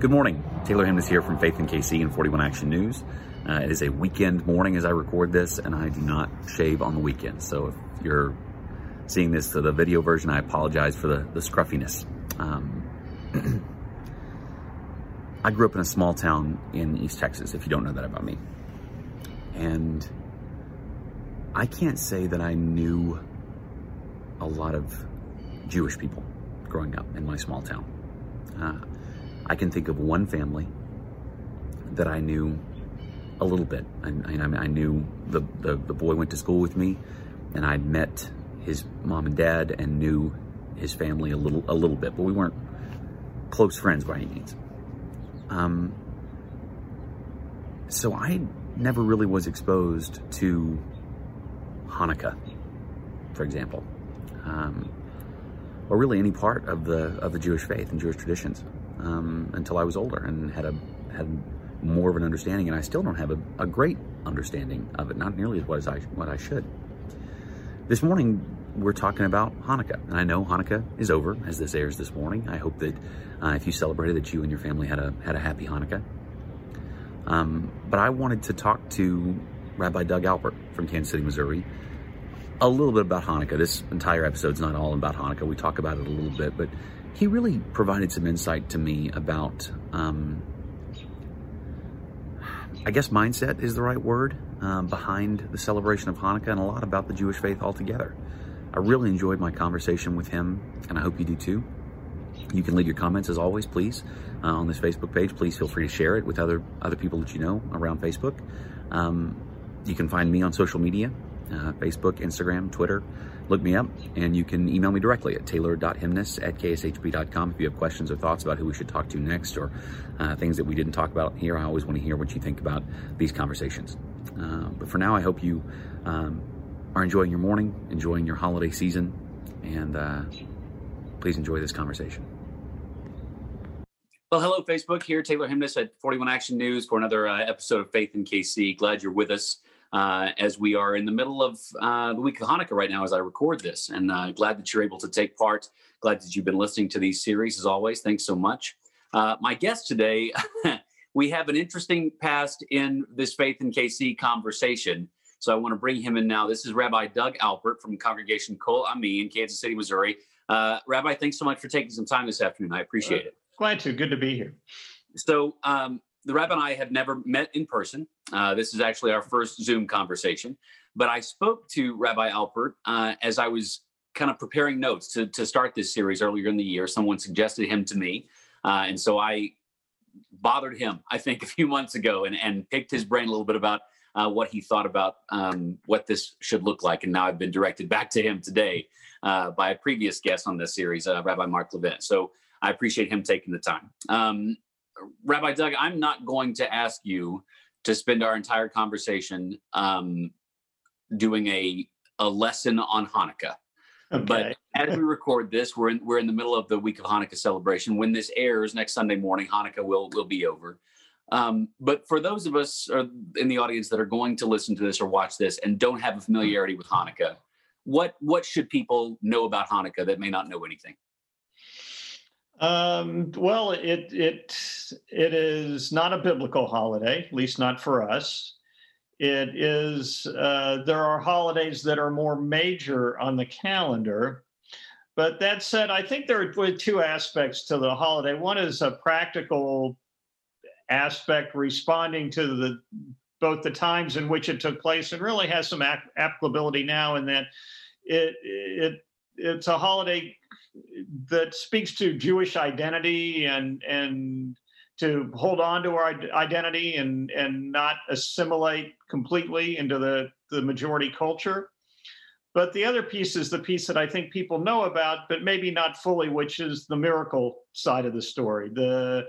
Good morning. Taylor Hemness here from Faith in KC and 41 Action News. Uh, it is a weekend morning as I record this, and I do not shave on the weekend. So if you're seeing this to the video version, I apologize for the, the scruffiness. Um, I grew up in a small town in East Texas, if you don't know that about me. And I can't say that I knew a lot of Jewish people growing up in my small town. Uh, I can think of one family that I knew a little bit. I, I, I knew the, the, the, boy went to school with me, and I met his mom and dad and knew his family a little a little bit, but we weren't close friends by any means. Um, so I never really was exposed to Hanukkah, for example, um, or really any part of the of the Jewish faith and Jewish traditions um, until I was older and had a had more of an understanding. And I still don't have a, a great understanding of it, not nearly as what as I what I should. This morning we're talking about Hanukkah, and I know Hanukkah is over as this airs this morning. I hope that uh, if you celebrated, that you and your family had a had a happy Hanukkah. Um, but I wanted to talk to Rabbi Doug Alpert from Kansas City, Missouri, a little bit about Hanukkah. This entire episode is not all about Hanukkah. We talk about it a little bit, but he really provided some insight to me about, um, I guess mindset is the right word, um, behind the celebration of Hanukkah and a lot about the Jewish faith altogether. I really enjoyed my conversation with him, and I hope you do too. You can leave your comments as always, please, uh, on this Facebook page. Please feel free to share it with other other people that you know around Facebook. Um, you can find me on social media uh, Facebook, Instagram, Twitter. Look me up, and you can email me directly at taylor.hemness at kshb.com if you have questions or thoughts about who we should talk to next or uh, things that we didn't talk about here. I always want to hear what you think about these conversations. Uh, but for now, I hope you um, are enjoying your morning, enjoying your holiday season, and uh, please enjoy this conversation. Well, hello, Facebook. Here, Taylor Hemness at 41 Action News for another uh, episode of Faith in KC. Glad you're with us uh, as we are in the middle of uh, the week of Hanukkah right now as I record this. And uh, glad that you're able to take part. Glad that you've been listening to these series as always. Thanks so much. Uh, my guest today, we have an interesting past in this Faith in KC conversation. So I want to bring him in now. This is Rabbi Doug Alpert from Congregation Kol Ami in Kansas City, Missouri. Uh, Rabbi, thanks so much for taking some time this afternoon. I appreciate it. Glad to. Good to be here. So, um, the rabbi and I have never met in person. Uh, this is actually our first Zoom conversation. But I spoke to Rabbi Alpert uh, as I was kind of preparing notes to, to start this series earlier in the year. Someone suggested him to me. Uh, and so I bothered him, I think, a few months ago and, and picked his brain a little bit about uh, what he thought about um, what this should look like. And now I've been directed back to him today uh, by a previous guest on this series, uh, Rabbi Mark Levin. So I appreciate him taking the time. Um, Rabbi Doug, I'm not going to ask you to spend our entire conversation um, doing a a lesson on Hanukkah. Okay. But as we record this, we're in we're in the middle of the week of Hanukkah celebration. When this airs next Sunday morning, Hanukkah will will be over. Um, but for those of us in the audience that are going to listen to this or watch this and don't have a familiarity with Hanukkah, what what should people know about Hanukkah that may not know anything? Um, well, it it it is not a biblical holiday, at least not for us. It is. Uh, there are holidays that are more major on the calendar, but that said, I think there are two aspects to the holiday. One is a practical aspect, responding to the both the times in which it took place, and really has some applicability now in that it it it's a holiday that speaks to Jewish identity and and to hold on to our identity and and not assimilate completely into the the majority culture. But the other piece is the piece that I think people know about, but maybe not fully, which is the miracle side of the story. The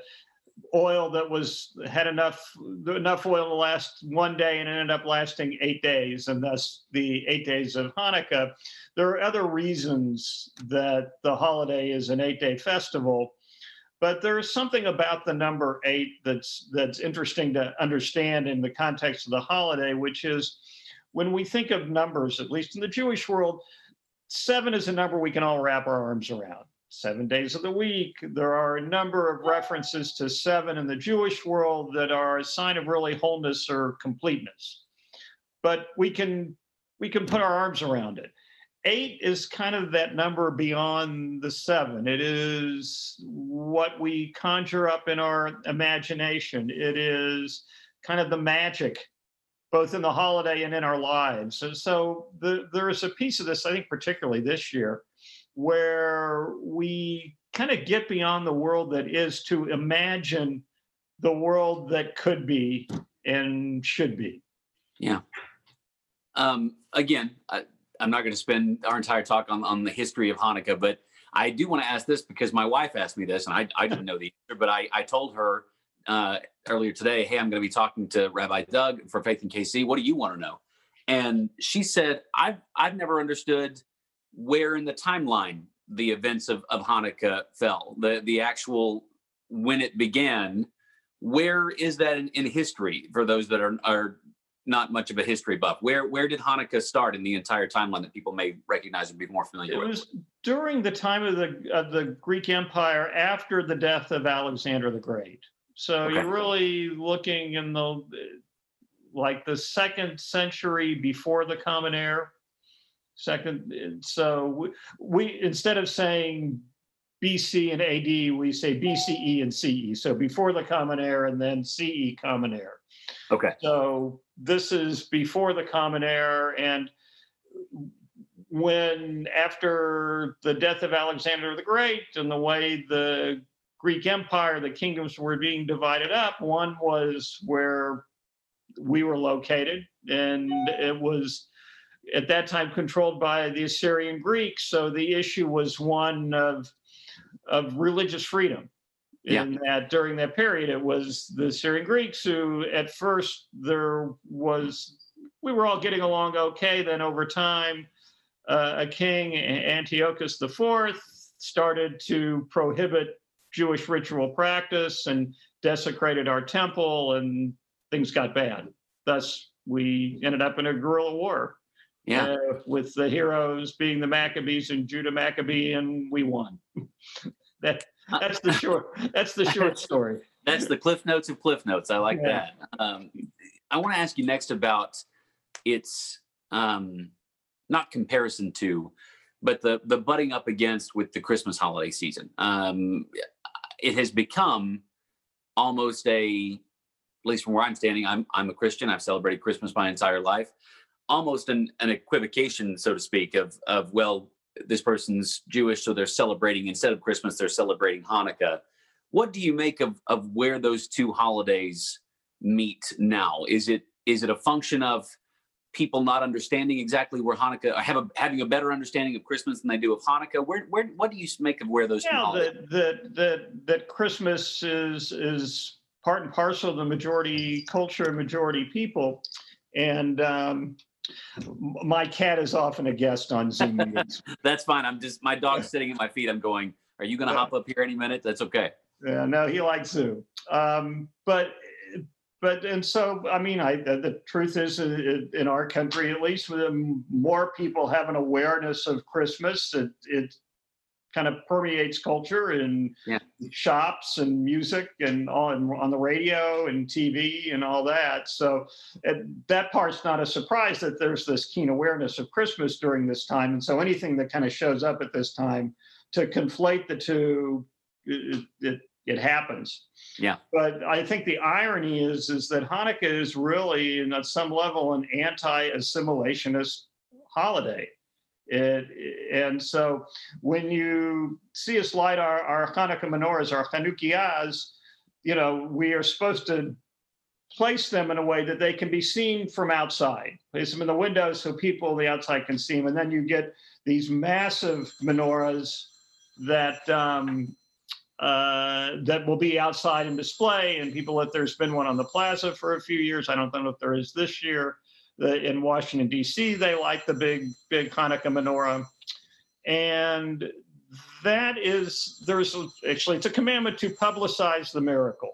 oil that was had enough enough oil to last one day and ended up lasting eight days, and thus the eight days of Hanukkah. There are other reasons that the holiday is an eight-day festival, but there is something about the number eight that's that's interesting to understand in the context of the holiday, which is when we think of numbers, at least in the Jewish world, seven is a number we can all wrap our arms around seven days of the week. There are a number of references to seven in the Jewish world that are a sign of really wholeness or completeness. But we can we can put our arms around it. Eight is kind of that number beyond the seven. It is what we conjure up in our imagination. It is kind of the magic, both in the holiday and in our lives. And so the, there is a piece of this, I think, particularly this year, where we kind of get beyond the world that is to imagine the world that could be and should be. Yeah. Um, again, I, I'm not going to spend our entire talk on, on the history of Hanukkah, but I do want to ask this because my wife asked me this and I, I didn't know the answer, but I, I told her uh, earlier today, hey, I'm going to be talking to Rabbi Doug for Faith in KC. What do you want to know? And she said, I've, I've never understood where in the timeline the events of, of Hanukkah fell, the, the actual when it began. Where is that in, in history for those that are, are not much of a history buff. Where where did Hanukkah start in the entire timeline that people may recognize and be more familiar it with? It was during the time of the of the Greek Empire after the death of Alexander the Great. So okay. you're really looking in the like the second century before the Common Era. Second, so we, we instead of saying BC and AD, we say BCE and CE. So before the Common Era and then CE Common Era. Okay. So this is before the Common Era, and when after the death of Alexander the Great and the way the Greek Empire, the kingdoms were being divided up, one was where we were located, and it was at that time controlled by the Assyrian Greeks. So the issue was one of of religious freedom in yeah. that during that period it was the Syrian Greeks who at first there was we were all getting along okay then over time uh, a king Antiochus IV started to prohibit Jewish ritual practice and desecrated our temple and things got bad thus we ended up in a guerrilla war yeah. Uh, with the heroes being the Maccabees and Judah Maccabee and we won that that's the short. That's the short story. That's the cliff notes of cliff notes. I like yeah. that. Um, I want to ask you next about its um, not comparison to, but the the butting up against with the Christmas holiday season. Um, it has become almost a, at least from where I'm standing, I'm I'm a Christian. I've celebrated Christmas my entire life. Almost an, an equivocation, so to speak, of of well, this person's Jewish, so they're celebrating instead of Christmas, they're celebrating Hanukkah. What do you make of of where those two holidays meet now? Is it is it a function of people not understanding exactly where Hanukkah, or have a, having a better understanding of Christmas than they do of Hanukkah? Where where what do you make of where those yeah? That that that that Christmas is is part and parcel of the majority culture and majority people, and um, my cat is often a guest on Zoom meetings. That's fine. I'm just my dog's sitting at my feet. I'm going. Are you going to hop up here any minute? That's okay. Yeah, no, he likes Zoom. Um, but but and so I mean, I the truth is, uh, in our country at least, more people have an awareness of Christmas. It it kind of permeates culture and yeah. shops and music and on on the radio and TV and all that. So that part's not a surprise that there's this keen awareness of Christmas during this time. And so anything that kind of shows up at this time to conflate the two, it, it, it happens. Yeah. But I think the irony is is that Hanukkah is really, at some level, an anti-assimilationist holiday it, and so when you see us light our, our Hanukkah menorahs, our Chanukiahs, you know, we are supposed to place them in a way that they can be seen from outside. Place them in the windows so people on the outside can see them. And then you get these massive menorahs that um, uh, that will be outside in display. And people, if there's been one on the plaza for a few years, I don't know if there is this year the, in Washington, D.C., they like the big, big Hanukkah menorah. And that is, there's actually, it's a commandment to publicize the miracle.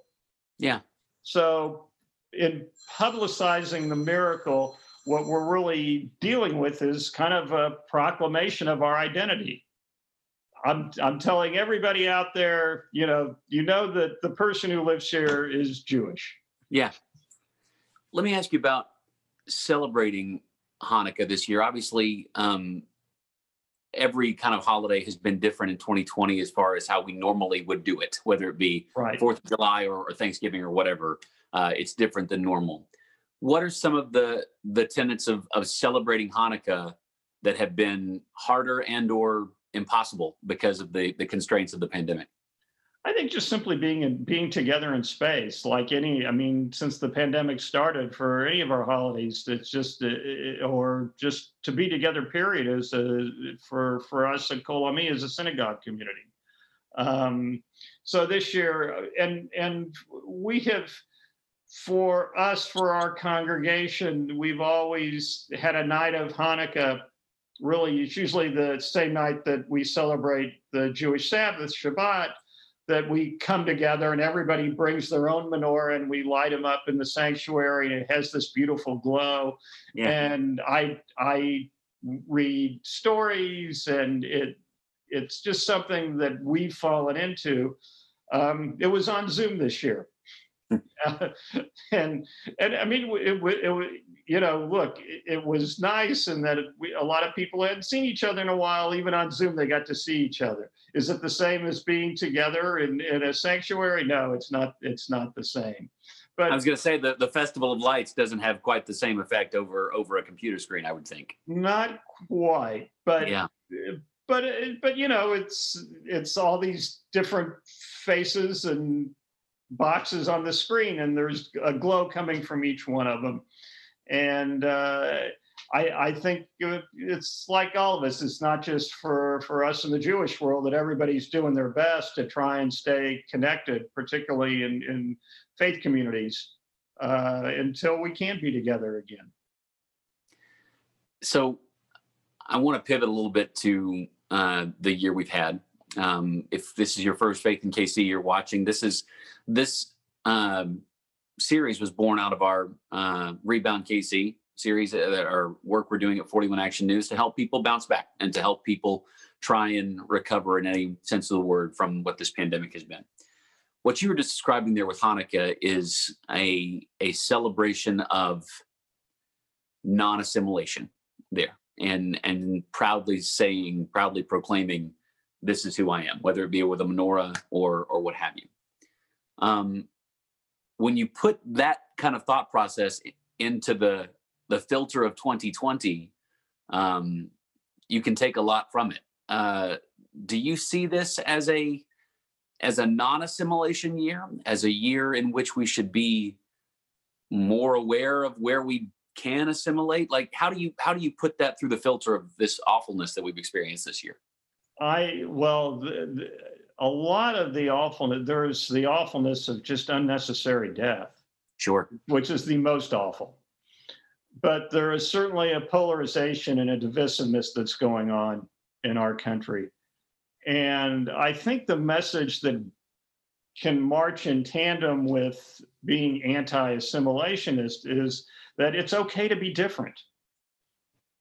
Yeah. So, in publicizing the miracle, what we're really dealing with is kind of a proclamation of our identity. I'm I'm telling everybody out there, you know, you know that the person who lives here is Jewish. Yeah. Let me ask you about celebrating Hanukkah this year. Obviously, um, every kind of holiday has been different in 2020 as far as how we normally would do it, whether it be Right. Fourth of July or, or Thanksgiving or whatever. Uh, it's different than normal. What are some of the the tenets of of celebrating Hanukkah that have been harder and or impossible because of the the constraints of the pandemic? I think just simply being in, being together in space, like any, I mean, since the pandemic started, for any of our holidays, it's just, uh, uh, or just to be together. Period. Is a, for for us at Kol Ami as a synagogue community. Um, so this year, and and we have, for us, for our congregation, we've always had a night of Hanukkah. Really, it's usually the same night that we celebrate the Jewish Sabbath, Shabbat that we come together and everybody brings their own menorah and we light them up in the sanctuary and it has this beautiful glow. Yeah. and i i read stories and it it's just something that we've fallen into. Um, it was on zoom this year and and i mean it, it, it you know look it, it was nice and that we, a lot of people hadn't seen each other in a while even on zoom they got to see each other is it the same as being together in, in a sanctuary no it's not it's not the same but I was going to say the the Festival of Lights doesn't have quite the same effect over over a computer screen. I would think. not quite but Yeah. but but you know it's it's all these different faces and boxes on the screen and there's a glow coming from each one of them and uh, I, I think it's like all of us it's not just for for us in the jewish world that everybody's doing their best to try and stay connected particularly in in faith communities uh, until we can be together again So, I want to pivot a little bit to uh, the year we've had. Um, if this is your first Faith in KC you're watching, this is this um, series was born out of our uh, Rebound KC series, that our work we're doing at 41 Action News to help people bounce back and to help people try and recover in any sense of the word from what this pandemic has been. What you were just describing there with Hanukkah is a a celebration of non-assimilation there and and proudly saying proudly proclaiming this is who i am whether it be with a menorah or or what have you. Um when you put that kind of thought process into the the filter of 2020 um you can take a lot from it. Uh do you see this as a as a non-assimilation year as a year in which we should be more aware of where we can assimilate? Like how do you how do you put that through the filter of this awfulness that we've experienced this year I well, the, the, a lot of the awfulness. There's the awfulness of just unnecessary death, sure which is the most awful. But there is certainly a polarization and a divisiveness that's going on in our country, and I think the message that can march in tandem with being anti-assimilationist is that it's okay to be different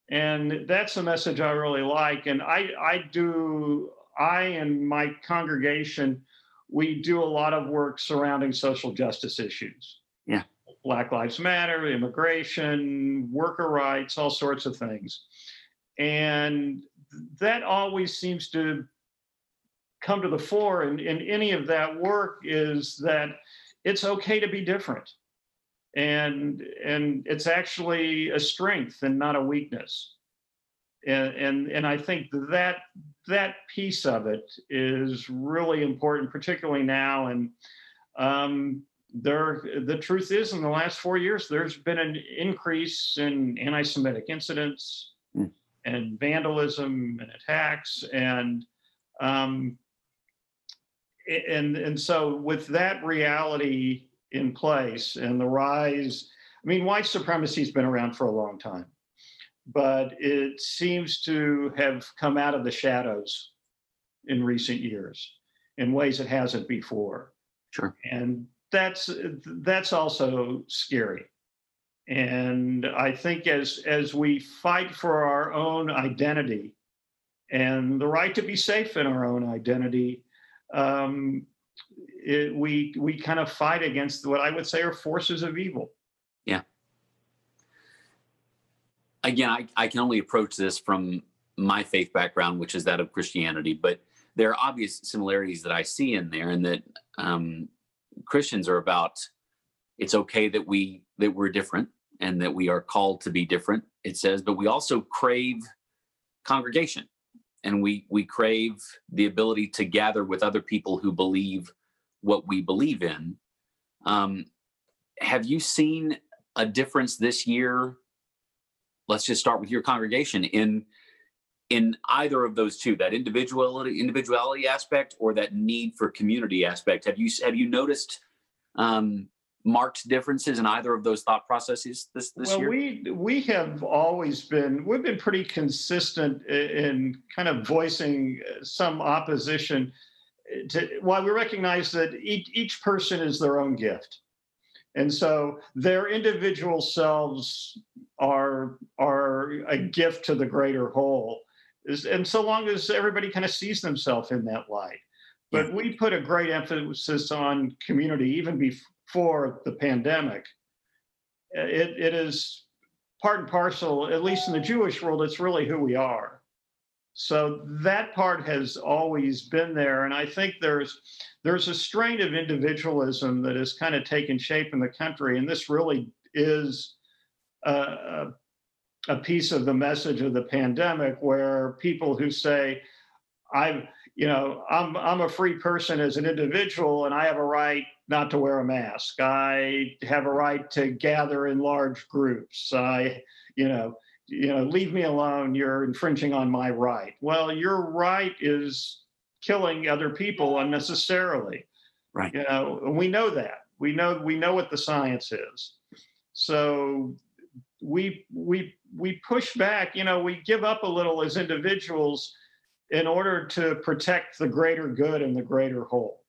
and that's a message i really like. And i i do i and my congregation we do a lot of work surrounding social justice issues. Yeah. black lives matter immigration worker rights all sorts of things. And that always seems to come to the fore in, in any of that work is that it's okay to be different and and it's actually a strength and not a weakness and and and i think that that piece of it is really important particularly now and um there the truth is in the last four years there's been an increase in anti-semitic incidents Mm. and vandalism and attacks and um and and so with that reality in place and the rise i mean white supremacy has been around for a long time but it seems to have come out of the shadows in recent years in ways it hasn't before. Sure. And that's that's also scary. And i think as as we fight for our own identity and the right to be safe in our own identity, um, it, we we kind of fight against what I would say are forces of evil. Yeah. Again, I, I can only approach this from my faith background, which is that of Christianity, but there are obvious similarities that I see in there, and that um, Christians are about it's okay that we that we're different and that we are called to be different. It says, but we also crave congregation, and we we crave the ability to gather with other people who believe what we believe in. Um, have you seen a difference this year? Let's just start with your congregation in in either of those two, that individuality individuality aspect or that need for community aspect. Have you have you noticed um, marked differences in either of those thought processes this this well, year? we we have always been we've been pretty consistent in kind of voicing some opposition to while we recognize that each, each person is their own gift. And so their individual selves are are a gift to the greater whole. And so long as everybody kind of sees themselves in that light. But we put a great emphasis on community even before the pandemic. It, it is part and parcel at least in the jewish world it's really who we are so that part has always been there, and I think there's there's a strain of individualism that has kind of taken shape in the country, and this really is a, a piece of the message of the pandemic, where people who say, "I've you know I'm I'm a free person as an individual, and I have a right not to wear a mask. I have a right to gather in large groups. I you know." You know, leave me alone. You're infringing on my right. Well, your right is killing other people unnecessarily. Right. You know, we know that. We know we know what the science is. So we we we push back, you know, we give up a little as individuals in order to protect the greater good and the greater whole.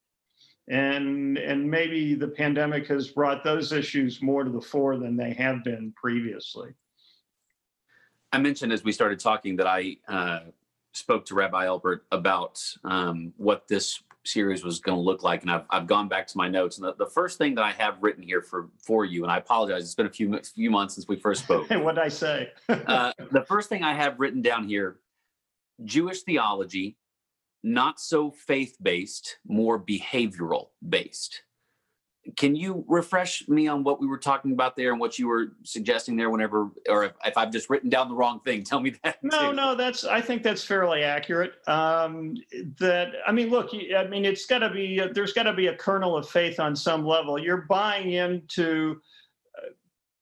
And and maybe the pandemic has brought those issues more to the fore than they have been previously. I mentioned as we started talking that I uh, spoke to Rabbi Alpert about um, what this series was going to look like, and I've I've gone back to my notes. And the, the first thing that I have written here for for you, and I apologize, it's been a few few months since we first spoke. what did I say? uh, the first thing I have written down here: Jewish theology, not so faith based, more behavioral based can you refresh me on what we were talking about there and what you were suggesting there whenever or if, if i've just written down the wrong thing tell me that no too. no that's i think that's fairly accurate um, that i mean look i mean it's got to be there's got to be a kernel of faith on some level you're buying into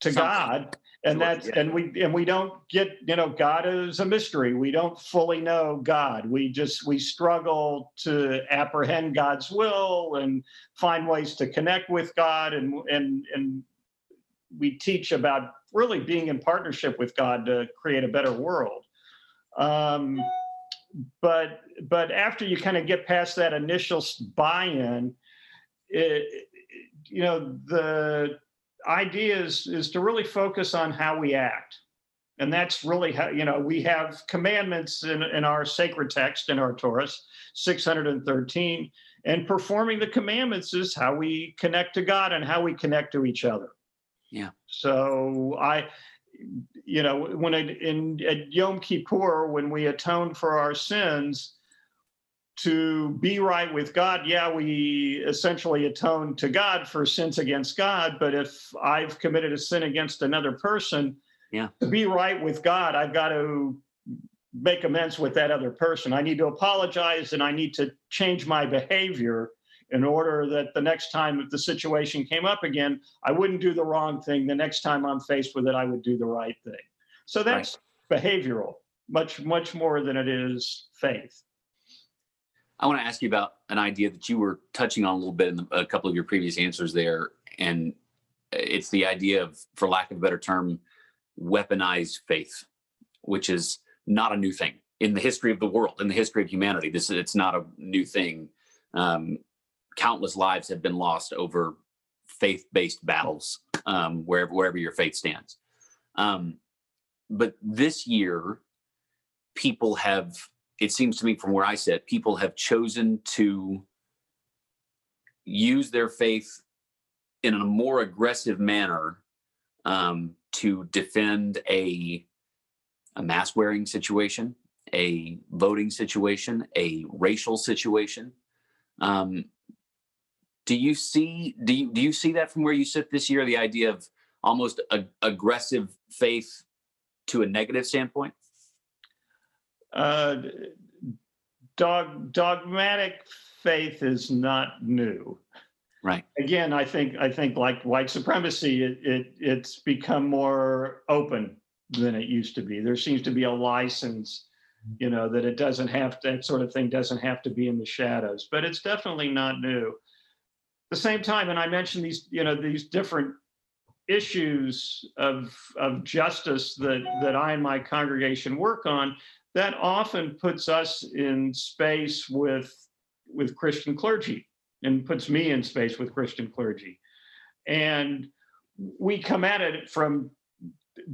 to Something. god and that's yeah. and we and we don't get you know god is a mystery we don't fully know god we just we struggle to apprehend god's will and find ways to connect with god and and and we teach about really being in partnership with god to create a better world um, but but after you kind of get past that initial buy-in it, you know the idea is, is to really focus on how we act. And that's really how, you know, we have commandments in, in our sacred text in our Torah, 613. And performing the commandments is how we connect to God and how we connect to each other. Yeah. So I, you know, when I, in at Yom Kippur, when we atone for our sins, to be right with God, yeah, we essentially atone to God for sins against God. But if I've committed a sin against another person, yeah, to be right with God, I've got to make amends with that other person. I need to apologize and I need to change my behavior in order that the next time if the situation came up again, I wouldn't do the wrong thing. The next time I'm faced with it, I would do the right thing. So that's right. behavioral, much, much more than it is faith. I want to ask you about an idea that you were touching on a little bit in the, a couple of your previous answers there, and it's the idea of, for lack of a better term, weaponized faith, which is not a new thing in the history of the world, in the history of humanity. This it's not a new thing. Um, countless lives have been lost over faith-based battles, um, wherever wherever your faith stands. Um, but this year, people have it seems to me from where I sit, people have chosen to use their faith in a more aggressive manner um, to defend a a mask wearing situation, a voting situation, a racial situation. Um, do you see do you, do you see that from where you sit this year? The idea of almost a, aggressive faith to a negative standpoint. Uh, dog, dogmatic faith is not new. Right. Again, I think I think like white supremacy, it, it it's become more open than it used to be. There seems to be a license, you know, that it doesn't have to, that sort of thing doesn't have to be in the shadows, but it's definitely not new. At the same time, and I mentioned these, you know, these different issues of of justice that that I and my congregation work on, that often puts us in space with with Christian clergy and puts me in space with Christian clergy. And we come at it from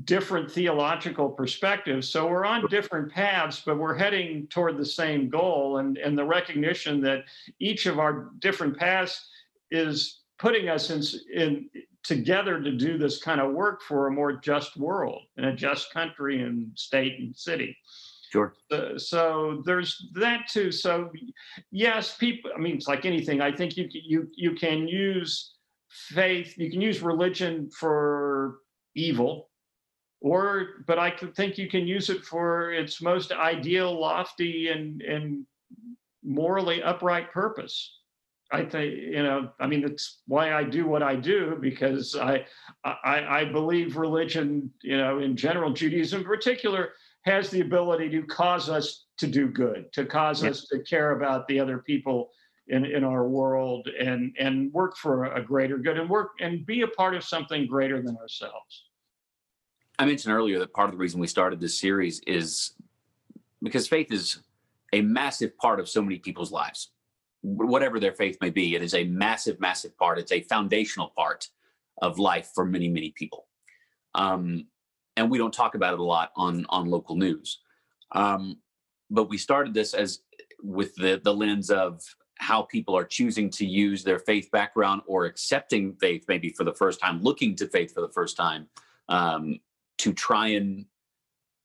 different theological perspectives. So we're on different paths, but we're heading toward the same goal. And, and the recognition that each of our different paths is putting us in, in together to do this kind of work for a more just world and a just country and state and city. Sure. Uh, so there's that too. So yes, people. I mean, it's like anything. I think you you you can use faith. You can use religion for evil or but I think you can use it for its most ideal, lofty, and and morally upright purpose. I think you know. I mean, that's why I do what I do because I I, I believe religion, you know, in general, Judaism in particular, has the ability to cause us to do good, to cause yeah. us to care about the other people in, in our world and and work for a greater good and work and be a part of something greater than ourselves. I mentioned earlier that part of the reason we started this series is because faith is a massive part of so many people's lives. Whatever their faith may be, it is a massive, massive part. It's a foundational part of life for many, many people. Um, and we don't talk about it a lot on on local news. Um, but we started this as with the the lens of how people are choosing to use their faith background or accepting faith maybe for the first time, looking to faith for the first time, um, to try and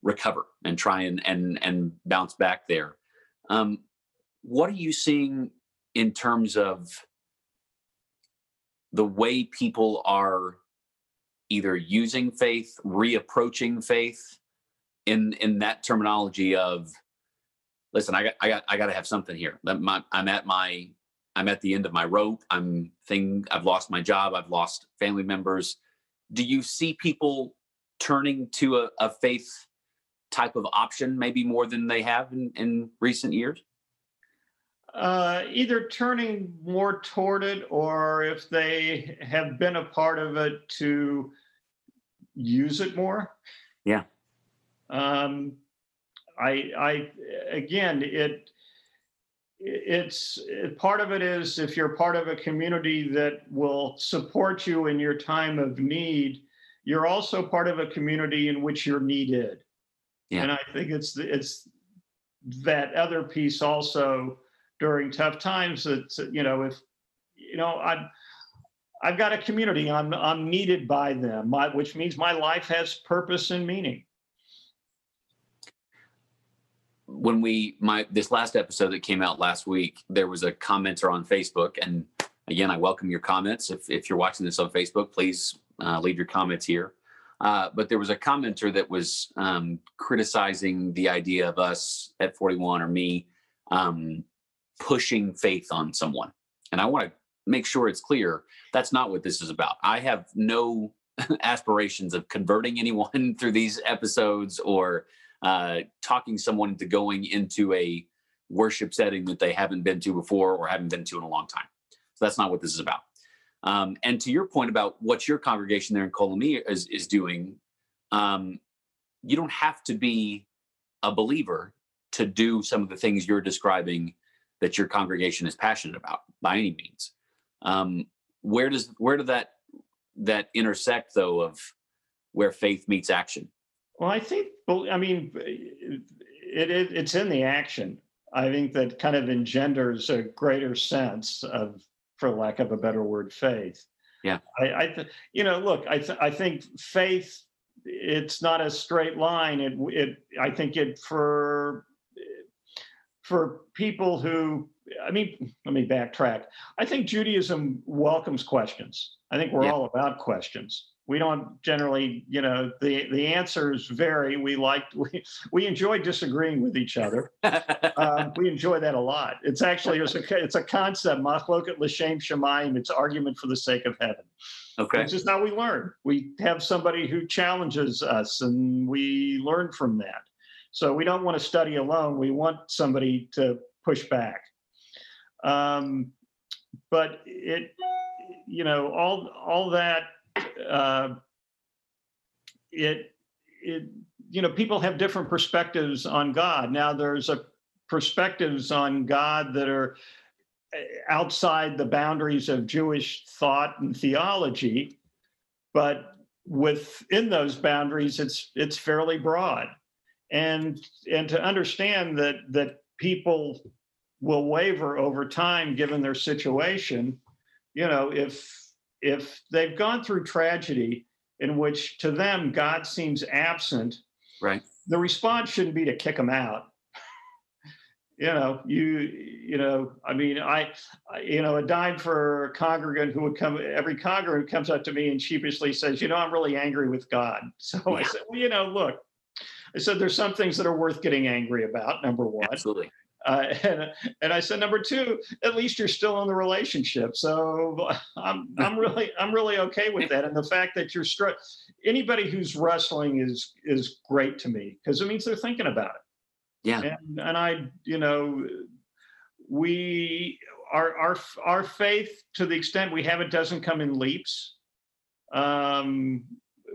recover and try and and and bounce back there. Um, what are you seeing in terms of the way people are either using faith, reapproaching faith, in in that terminology of, listen, I got I got I got to have something here. My, I'm at my I'm at the end of my rope. I'm thing. I've lost my job. I've lost family members. Do you see people turning to a, a faith type of option, maybe more than they have in, in recent years? Uh, either turning more toward it or if they have been a part of it to use it more. Yeah. Um, I, I, again, it, it's part of it is if you're part of a community that will support you in your time of need you're also part of a community in which you're needed. Yeah. And I think it's it's that other piece also during tough times that you know if you know I I've got a community I'm I'm needed by them my, which means my life has purpose and meaning. When we my this last episode that came out last week there was a commenter on Facebook and again I welcome your comments if if you're watching this on Facebook please uh, leave your comments here. Uh, but there was a commenter that was um, criticizing the idea of us at 41 or me um, pushing faith on someone. And I want to make sure it's clear that's not what this is about. I have no aspirations of converting anyone through these episodes or uh, talking someone into going into a worship setting that they haven't been to before or haven't been to in a long time. So that's not what this is about. Um, and to your point about what your congregation there in Colombia is, is doing, um, you don't have to be a believer to do some of the things you're describing that your congregation is passionate about by any means. Um, where does where did that that intersect though of where faith meets action? Well, I think Well, I mean it, it it's in the action. I think that kind of engenders a greater sense of, for lack of a better word, faith. Yeah. I, I th- you know, look, I th- I think faith. It's not a straight line. It it I think it for for people who I mean, let me backtrack. I think Judaism welcomes questions. I think we're Yeah. all about questions. We don't generally, you know, the the answers vary. We like we we enjoy disagreeing with each other. Um, we enjoy that a lot. It's actually it's a it's a concept. Machloket l'shem shamayim. It's argument for the sake of heaven. okay. Which is how we learn. We have somebody who challenges us, and we learn from that. So we don't want to study alone. We want somebody to push back. Um, but it, you know, all all that, uh, it it you know, people have different perspectives on God. Now there's a perspectives on God that are uh, outside the boundaries of Jewish thought and theology, but within those boundaries, it's it's fairly broad. And and to understand that that people will waver over time given their situation, you know, if if they've gone through tragedy in which to them God seems absent, Right. the response shouldn't be to kick them out. You know you you know i mean I, I you know a dime for a congregant who would come every congregant comes up to me and sheepishly says you know i'm really angry with god. So i said well you know look i said there's some things that are worth getting angry about number one Absolutely. uh, and, and I said, number two, at least you're still in the relationship. So I'm, I'm really, I'm really okay with that. And the fact that you're str- anybody who's wrestling is, is great to me because it means they're thinking about it. Yeah. And, and I, you know, we, our, our, our faith to the extent we have it doesn't come in leaps. Um,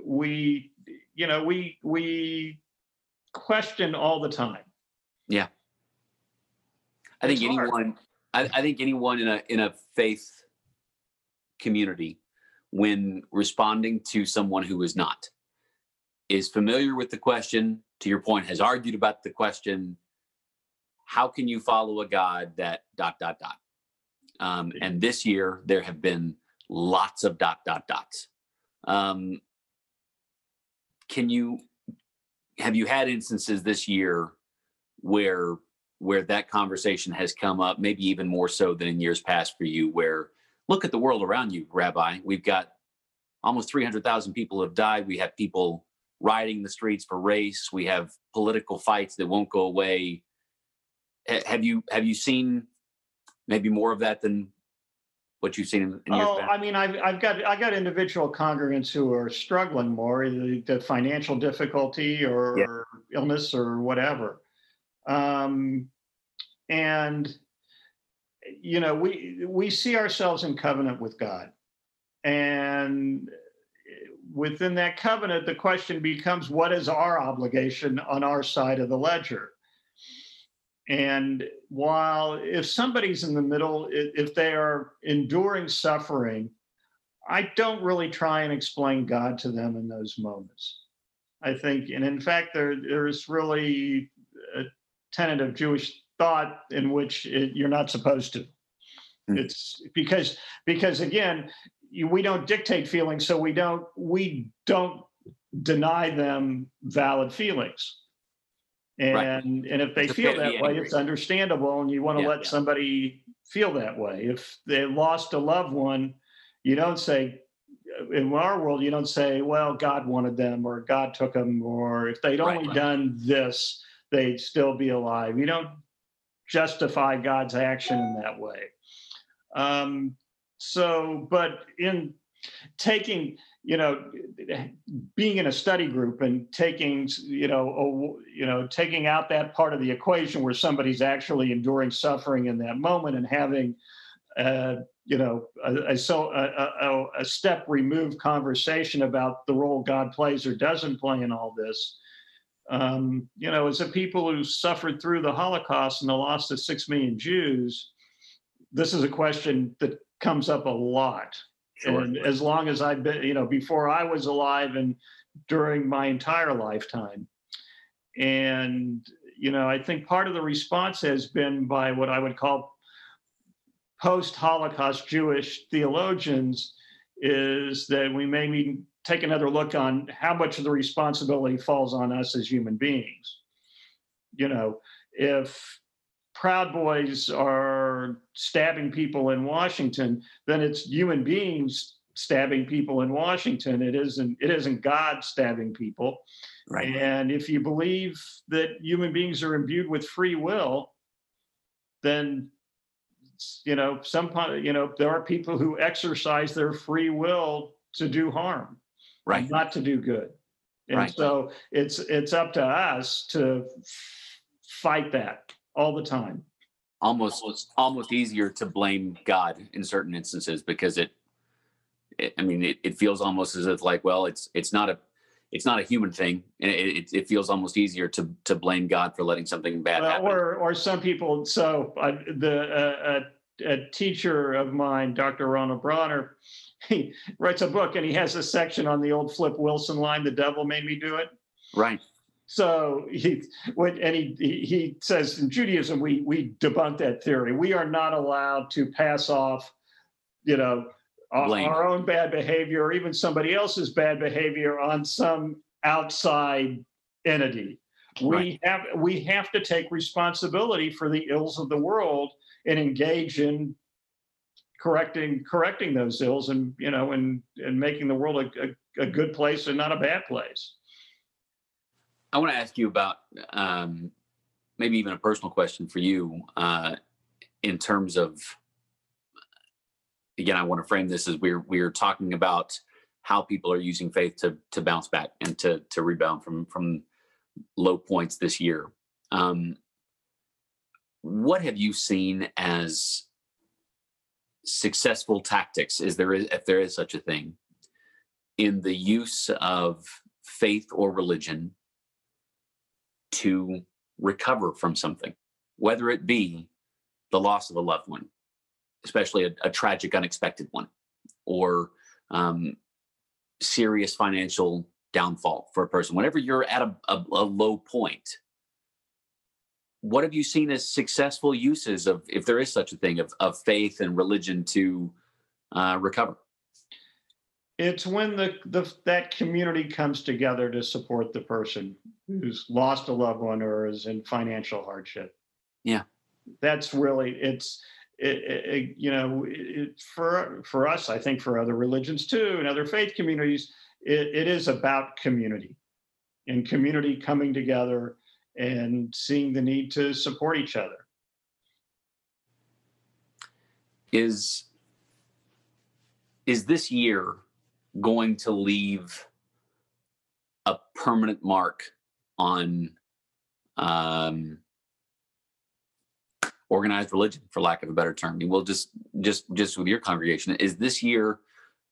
we, you know, we, we question all the time. Yeah. I think It's hard. anyone, I, I think anyone in a in a faith community, when responding to someone who is not, is familiar with the question. To your point, has argued about the question. How can you follow a God that dot dot dot? Um, and this year there have been lots of dot dot dots. Um, can you have you had instances this year where where that conversation has come up, maybe even more so than in years past for you, where look at the world around you, Rabbi. We've got almost 300,000 people have died. We have people rioting the streets for race. We have political fights that won't go away. Ha- Have you have you seen maybe more of that than what you've seen in, in Oh. I mean, I've, I've got I got individual congregants who are struggling more, the, the financial difficulty or, Yeah. or illness or whatever, um, and you know we we see ourselves in covenant with God, and within that covenant, the question becomes, what is our obligation on our side of the ledger? And while if somebody's in the middle, if they are enduring suffering, I don't really try and explain God to them in those moments. I think, and in fact, there there's really a tenet of Jewish thought in which it, you're not supposed to. Hmm. It's because because again, you, we don't dictate feelings, so we don't we don't deny them valid feelings. And Right. and if they It's feel okay to be that way, it's understandable, and you want to Yeah, let yeah. somebody feel that way. If they lost a loved one, you don't say in our world, you don't say, well, God wanted them or God took them, or if they'd only right. done this, they'd still be alive. You don't justify God's action in that way. Um, so, but in taking, you know, being in a study group and taking, you know, a, you know, taking out that part of the equation where somebody's actually enduring suffering in that moment and having, uh, you know, a, a so a, a, step removed conversation about the role God plays or doesn't play in all this. Um, you know, as a people who suffered through the Holocaust and the loss of six million Jews, this is a question that comes up a lot. Sure. And as long as I've been, you know, before I was alive and during my entire lifetime. And, you know, I think part of the response has been by what I would call post-Holocaust Jewish theologians is that we maybe take another look on how much of the responsibility falls on us as human beings. You know, if Proud Boys are stabbing people in Washington, then it's human beings stabbing people in Washington. It isn't it isn't God stabbing people. Right. And if you believe that human beings are imbued with free will, then you know some you know there are people who exercise their free will to do harm, Right. not to do good. And Right. so it's it's up to us to fight that all the time. almost almost easier to blame God in certain instances because it, it I mean, it, it feels almost as if like, well, it's it's not a it's not a human thing, and it, it, it feels almost easier to to blame God for letting something bad Well, happen. or or some people. So uh, the uh, a, a teacher of mine, Dr. Ronald Bronner, he writes a book and he has a section on the old Flip Wilson line, "The devil made me do it." right, So he what and he he says in Judaism we we debunk that theory. We are not allowed to pass off, you know, our, Blame. our own bad behavior or even somebody else's bad behavior on some outside entity. We Right. have we have to take responsibility for the ills of the world and engage in correcting correcting those ills and you know and and making the world a, a, a good place and not a bad place. I want to ask you about um, maybe even a personal question for you uh, in terms of again, I want to frame this as we're we're talking about how people are using faith to to bounce back and to to rebound from from low points this year. Um, what have you seen as successful tactics? Is there if there is such a thing in the use of faith or religion to recover from something, whether it be the loss of a loved one, especially a, a tragic, unexpected one, or um, serious financial downfall for a person. Whenever you're at a, a, a low point, what have you seen as successful uses of, if there is such a thing, of, of faith and religion to uh, recover? It's when the, the that community comes together to support the person who's lost a loved one or is in financial hardship. Yeah. That's really it's it, it- you know it, for for us I think for other religions too and other faith communities it, it is about community and community coming together and seeing the need to support each other. is is this year going to leave a permanent mark on um, organized religion, for lack of a better term? Mean, we'll just just just with your congregation, is this year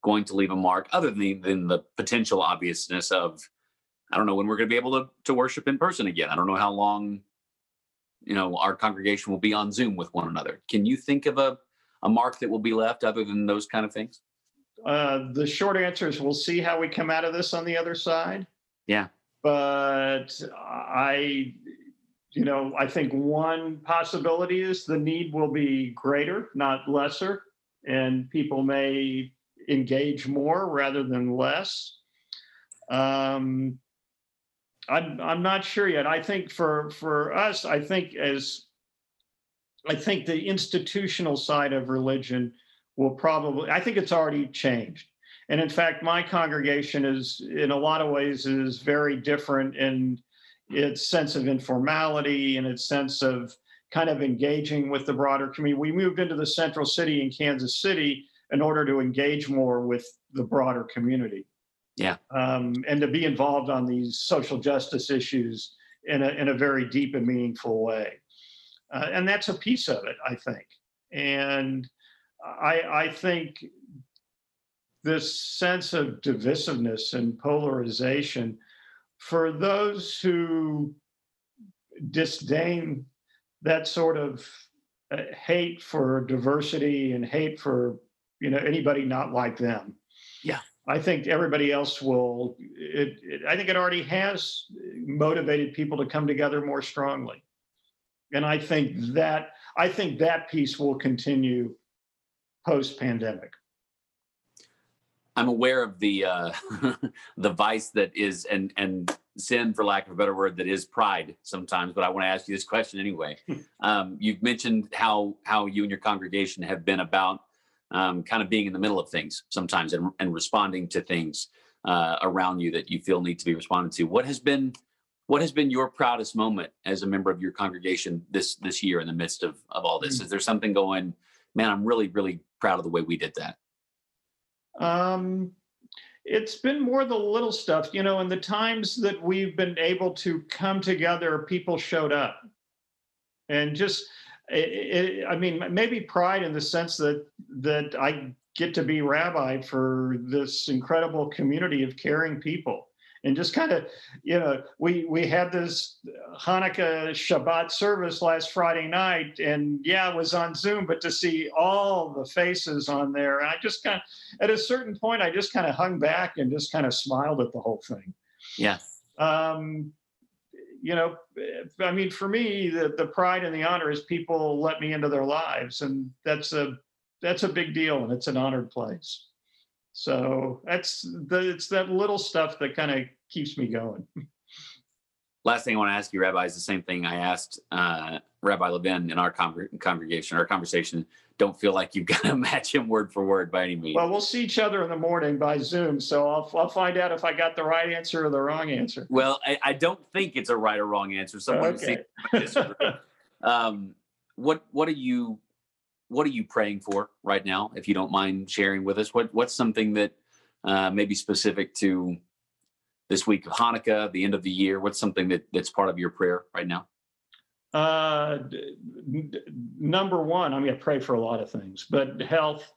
going to leave a mark other than the, than the potential obviousness of I don't know when we're going to be able to to worship in person again. I don't know how long you know our congregation will be on Zoom with one another. Can you think of a a mark that will be left other than those kind of things? Uh, the short answer is we'll see how we come out of this on the other side. Yeah. But I, you know, I think one possibility is the need will be greater, not lesser, and people may engage more rather than less. Um, I'm I'm not sure yet. I think for for us, I think as I think the institutional side of religion will probably i think it's already changed. And in fact my congregation is in a lot of ways is very different in its sense of informality and its sense of kind of engaging with the broader community. We moved into the central city in kansas city in order to engage more with the broader community. Yeah. um, and to be involved on these social justice issues in a, in a very deep and meaningful way. Uh, and that's a piece of it i think. And I, I think this sense of divisiveness and polarization for those who disdain that sort of uh, hate for diversity and hate for you know anybody not like them Yeah. I think everybody else will, it, it, I think it already has motivated people to come together more strongly. And I think that, I think that piece will continue post pandemic. I'm aware of the uh, the vice that is and and sin, for lack of a better word, that is pride sometimes. But I want to ask you this question anyway. um, you've mentioned how how you and your congregation have been about um, kind of being in the middle of things sometimes and, and responding to things uh, around you that you feel need to be responded to. What has been what has been your proudest moment as a member of your congregation this this year in the midst of of all this? Mm-hmm. Is there something going? Man, I'm really really proud of the way we did that. Um, it's been more the little stuff, you know, in the times that we've been able to come together, people showed up. And just, it, it, I mean, maybe pride in the sense that that I get to be rabbi for this incredible community of caring people and just kind of you know we we had this hanukkah shabbat service last friday night and yeah it was on zoom but to see all the faces on there i just kind of at a certain point i just kind of hung back and just kind of smiled at the whole thing. Yeah. Um you know i mean for me the, the pride and the honor is people let me into their lives and that's a that's a big deal and it's an honored place so that's the it's that little stuff that kind of keeps me going. Last thing I want to ask you, Rabbi, is the same thing I asked uh, Rabbi Levin in our congregation, our conversation. Don't feel like you've got to match him word for word by any means. Well, we'll see each other in the morning by Zoom, so I'll, I'll find out if I got the right answer or the wrong answer. Well, I, I don't think it's a right or wrong answer. Someone okay. um, what what are you what are you praying for right now? If you don't mind sharing with us, what what's something that uh, maybe specific to this week of Hanukkah, the end of the year? What's something that that's part of your prayer right now? Uh, number one, I mean, I pray for a lot of things, but health.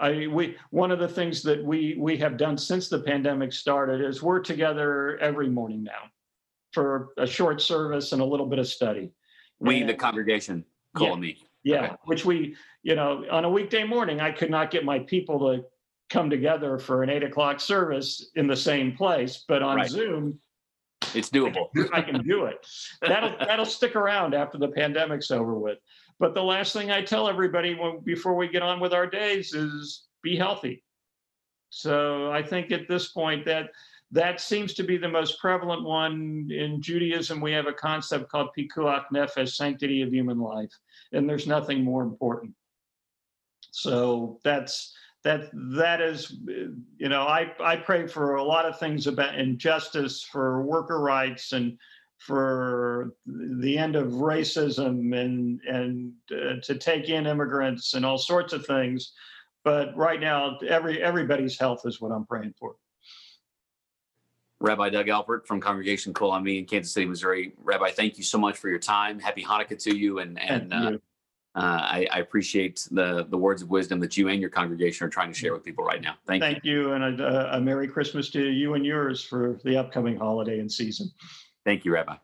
I we one of the things that we we have done since the pandemic started is we're together every morning now for a short service and a little bit of study. We, and, the congregation, Kol Ami. Yeah, which we, you know, on a weekday morning, I could not get my people to come together for an eight o'clock service in the same place, but on right. Zoom, it's doable. I can, I can do it. That'll that'll stick around after the pandemic's over with. But the last thing I tell everybody when, before we get on with our days is be healthy. So I think at this point that that seems to be the most prevalent one in Judaism. We have a concept called pikuach nefesh, sanctity of human life, and there's nothing more important. So that's that that is you know i i pray for a lot of things about injustice for worker rights and for the end of racism and and uh, to take in immigrants and all sorts of things but right now every everybody's health is what i'm praying for Rabbi Doug Alpert from Congregation Kol Ami in Kansas City, Missouri. Rabbi, thank you so much for your time. Happy Hanukkah to you, and and uh, uh, I, I, appreciate the the words of wisdom that you and your congregation are trying to share with people right now. Thank, Thank you. you, and a, a Merry Christmas to you and yours for the upcoming holiday and season. Thank you, Rabbi.